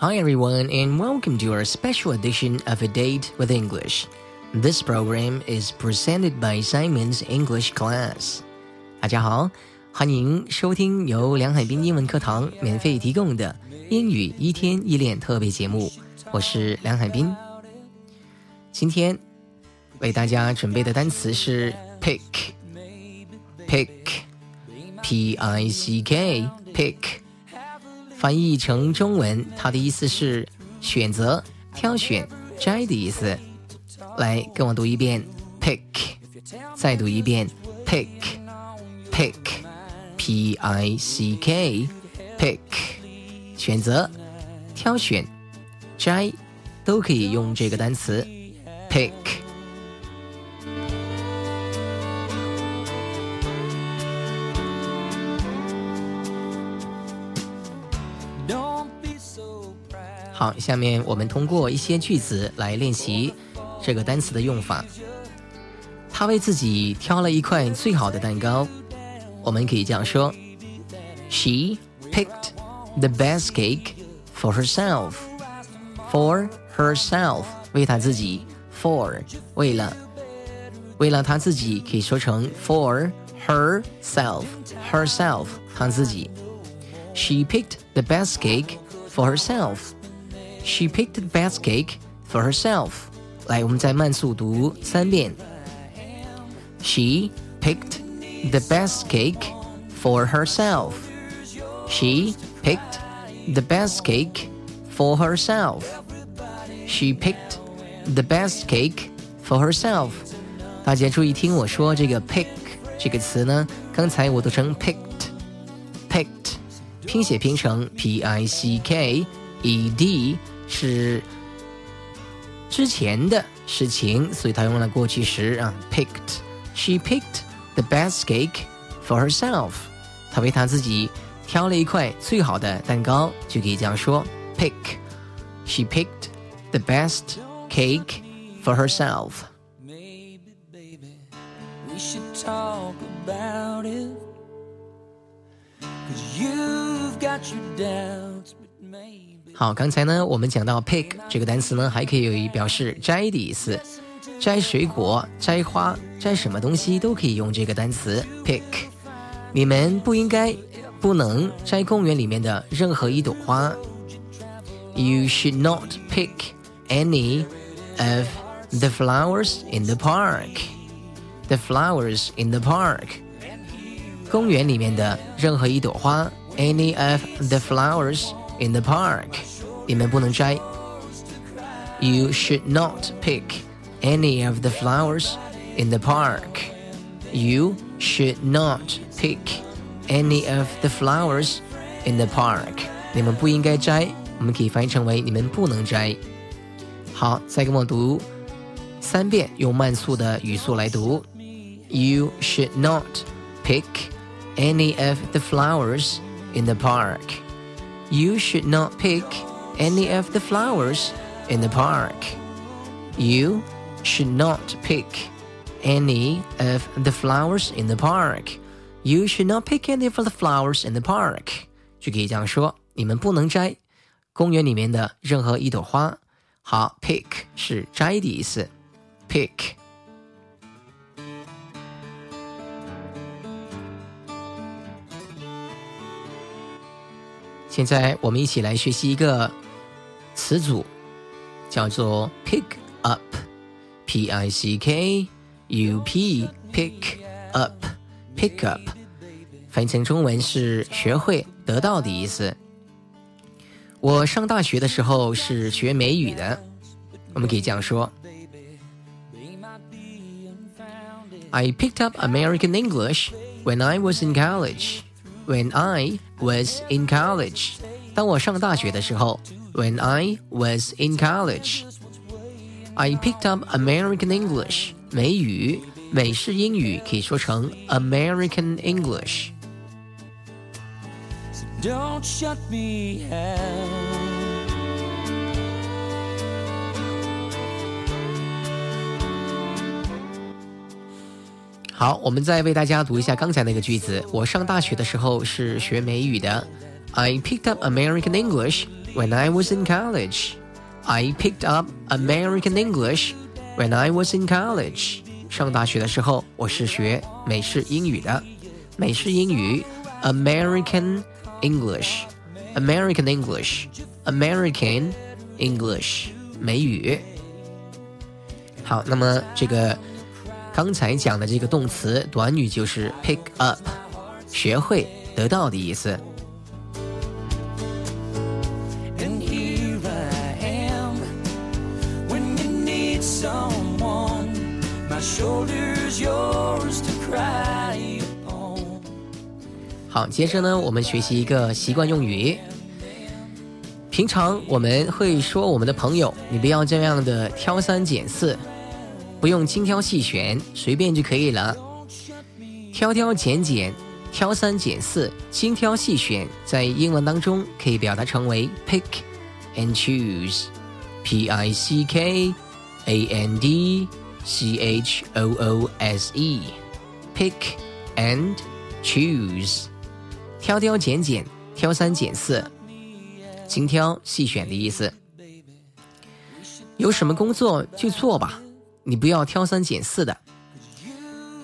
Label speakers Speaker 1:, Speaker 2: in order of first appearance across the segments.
Speaker 1: Hi, everyone, and welcome to our special edition of A Date with English. This program is presented by Simon's English Class. 大家好，欢迎收听由梁海滨英文课堂免费提供的英语一天一练特别节目。我是梁海滨。今天为大家准备的单词是 pick，pick，p i c k，pick。翻译成中文，它的意思是选择、挑选、摘的意思。来，跟我读一遍，pick，再读一遍，pick，pick，p i c k，pick，选择、挑选、摘，都可以用这个单词，pick。好，下面我们通过一些句子来练习这个单词的用法。他为自己挑了一块最好的蛋糕，我们可以这样说：She picked the best cake for herself. For herself，为她自己；for 为了，为了她自己，可以说成 for herself. Herself，她自己。She picked the best cake for herself. She picked the best cake for herself. 来，我们再慢速读三遍。She picked the best cake for herself. She picked the best cake for herself. She picked the best cake for herself. 大家注意听我说这个 pick 这个词呢，刚才我读成 picked，picked，拼写拼成 p i c k e d。 是之前的事情，所以他用了过去时啊。Picked, she picked the best cake for herself。她为她自己挑了一块最好的蛋糕，就可以这样说：Pick, she picked the best cake for herself。Maybe, baby, we should talk about it. Cause you've got your doubts, but maybe. 好，刚才呢，我们讲到 pick 这个单词呢，还可以有一表示摘的意思，摘水果、摘花、摘什么东西都可以用这个单词 pick。你们不应该、不能摘公园里面的任何一朵花。You should not pick any of the flowers in the park. The flowers in the park. 公园里面的任何一朵花，any of the flowers in the park，你们不能摘。You should not pick any of the flowers in the park. You should not pick any of the flowers in the park. 你们不应该摘，我们可以翻译成为你们不能摘。好，再跟我读三遍，用慢速的语速来读。You should not pick any of the flowers in the park. You should not pick any of the flowers in the park. You should not pick any of the flowers in the park. You should not pick any of the flowers in the park. 就可以这样说：你们不能摘公园里面的任何一朵花。好，pick 是摘的意思，pick。 现在我们一起来学习一个词组，叫做 pick up，p i c k u p pick up pick up，翻译成中文是学会得到的意思。我上大学的时候是学美语的，我们可以这样说：I picked up American English when I was in college. When I was in college，当我上大学的时候，When I was in college，I picked up American English，美语，美式英语可以说成 American English。Don't shut me out. 好，我们再为大家读一下刚才那个句子。我上大学的时候是学美语的。I picked up American English when I was in college. I picked up American English when I was in college. 上大学的时候，我是学美式英语的。美式英语，American English，American English，American English，美语。好，那么这个 刚才讲的这个动词短语就是 pick up，学会、得到的意思。好，接着呢，我们学习一个习惯用语。平常我们会说我们的朋友，你不要这样的挑三拣四，不用精挑细选，随便就可以了。挑挑拣拣、挑三拣四、精挑细选，在英文当中可以表达成为 pick and choose，p i c k a n d。C H O O S E，pick and choose，挑挑拣拣，挑三拣四，精挑细选的意思。有什么工作就做吧，你不要挑三拣四的。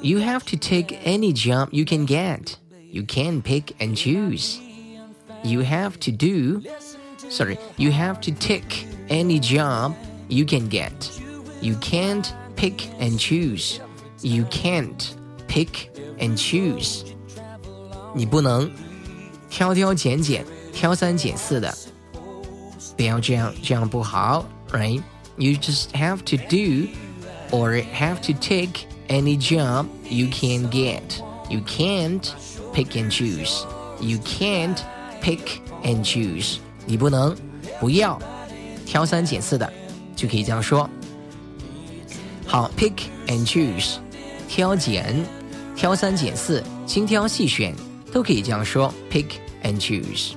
Speaker 1: You have to take any job you can get. You can't pick and choose. You have to do, sorry, you have to take any job you can get. You can't pick and choose. You can't pick and choose. 你不能挑挑拣拣、挑三拣四的，不要这样，这样不好，right? You just have to do or have to take any job you can get. You can't pick and choose. You can't pick and choose. 你不能，不要挑三拣四的，就可以这样说。好，pick and choose，挑拣、挑三拣四、精挑细选，都可以这样说，pick and choose。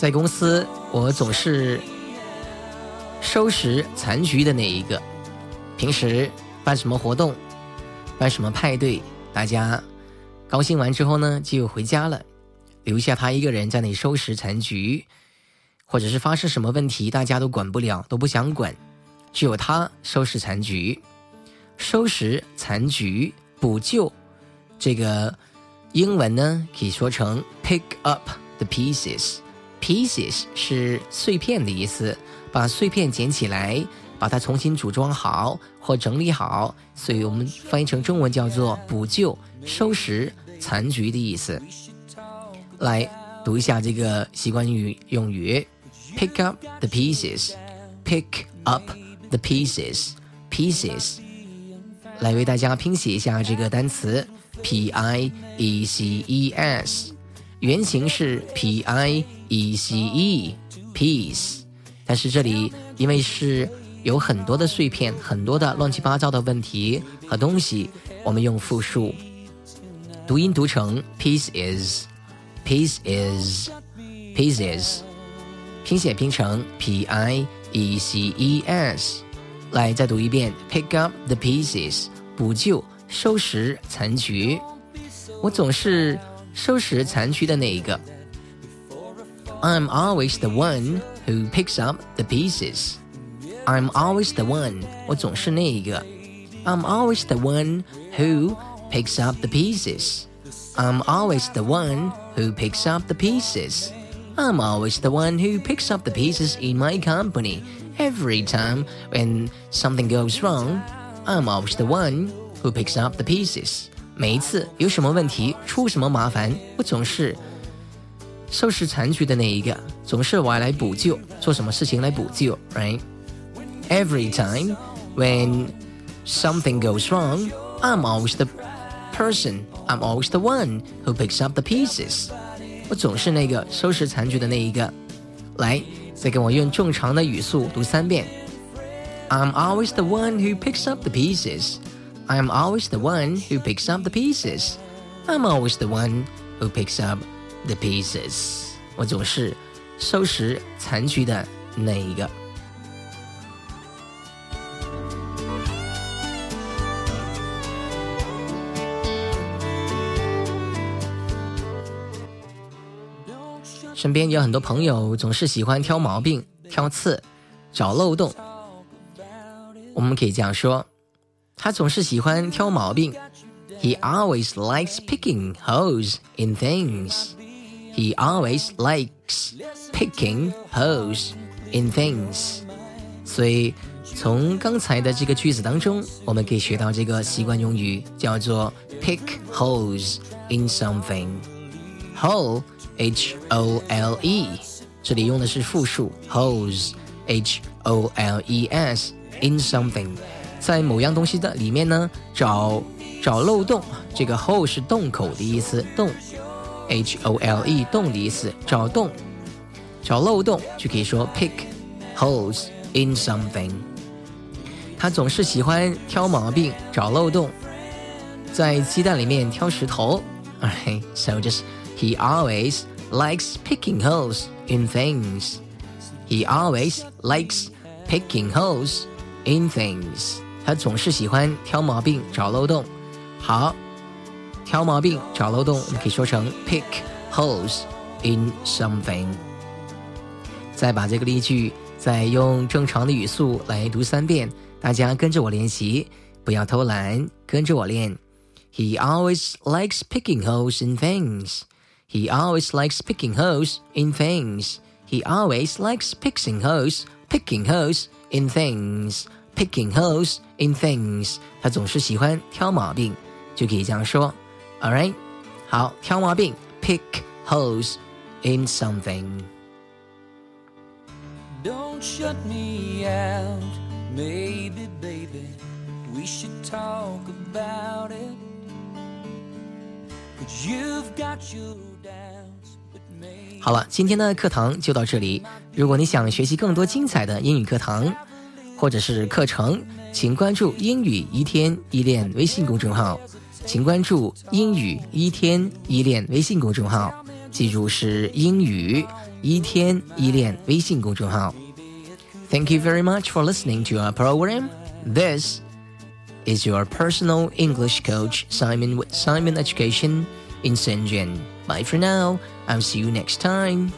Speaker 1: 在公司，我总是收拾残局的那一个。平时办什么活动，办什么派对，大家。高兴完之后呢，就回家了，留下他一个人在那里收拾残局，或者是发生什么问题，大家都管不了，都不想管，只有他收拾残局。收拾残局，补救，这个英文呢可以说成 pick up the pieces。Pieces 是碎片的意思，把碎片捡起来，把它重新组装好或整理好，所以我们翻译成中文叫做补救。收拾残局的意思。来读一下这个习惯语用语：pick up the pieces，pick up the pieces，pieces。来为大家拼写一下这个单词：p i e c e s，原型是 p i e c e，piece。但是这里因为是有很多的碎片，很多的乱七八糟的问题和东西，我们用复数。读音读成 pieces，pieces，pieces，拼写拼成 p i e c e s。来，再读一遍，pick up the pieces，补救、收拾残局。我总是收拾残局的那一个。I'm always the one who picks up the pieces. I'm always the one，我总是那一个。I'm always the one who picks up the pieces. I'm always the one who picks up the pieces. I'm always the one who picks up the pieces in my company. Every time when something goes wrong, I'm always the one who picks up the pieces. 每一次有什么问题，出什么麻烦，我总是 收拾残局的那一个，总是我来补救，做什么事情来补救，right? Every time when something goes wrong, I'm always the person. I'm always the one who picks up the pieces. 我总是那个收拾残局的那一个。来，再跟我用正常的语速读三遍。I'm always the one who picks up the pieces. I'm always the one who picks up the pieces. I'm always the one who picks up the pieces 我总是收拾残局的那一个。身边有很多朋友总是喜欢挑毛病挑刺找漏洞。我们可以这样说他总是喜欢挑毛病。He always likes picking holes in things. He always likes picking holes in things. 所以，从刚才的这个句子当中，我们可以学到这个习惯用语，叫做 pick holes in something。hole h o l e，这里用的是复数 holes h o l e s in something，在某样东西的里面呢，找找漏洞。这个 hole 是洞口的意思，洞 h o l e 洞的意思，找洞，找漏洞就可以说 pick holes in something。他总是喜欢挑毛病、找漏洞，在鸡蛋里面挑石头。Alright, so just he always likes picking holes in things. He always likes picking holes in things. 他总是喜欢挑毛病、找漏洞。好， 挑毛病、找漏洞，我们可以说成 pick holes in something。再把这个例句再用正常的语速来读三遍，大家跟着我练习，不要偷懒，跟着我练。He always likes picking holes in things. He always likes picking holes in things. He always likes picking holes, picking holes in things, picking holes in things. 他总是喜欢挑毛病，就可以这样说。 All right，好，挑毛病，pick holes in something.
Speaker 2: Don't shut me out, maybe, baby. We should talk about it. You've got your
Speaker 1: 好了，今天的课堂就到这里。如果你想学习更多精彩的英语课堂或者是课程，请关注“英语一天一练”微信公众号。请关注“英语一天一练”微信公众号，记住是“英语一天一练”微信公众号。Thank you very much for listening to our program. This is your personal English coach Simon with Simon Education in Shenzhen. Bye for now. I'll see you next time.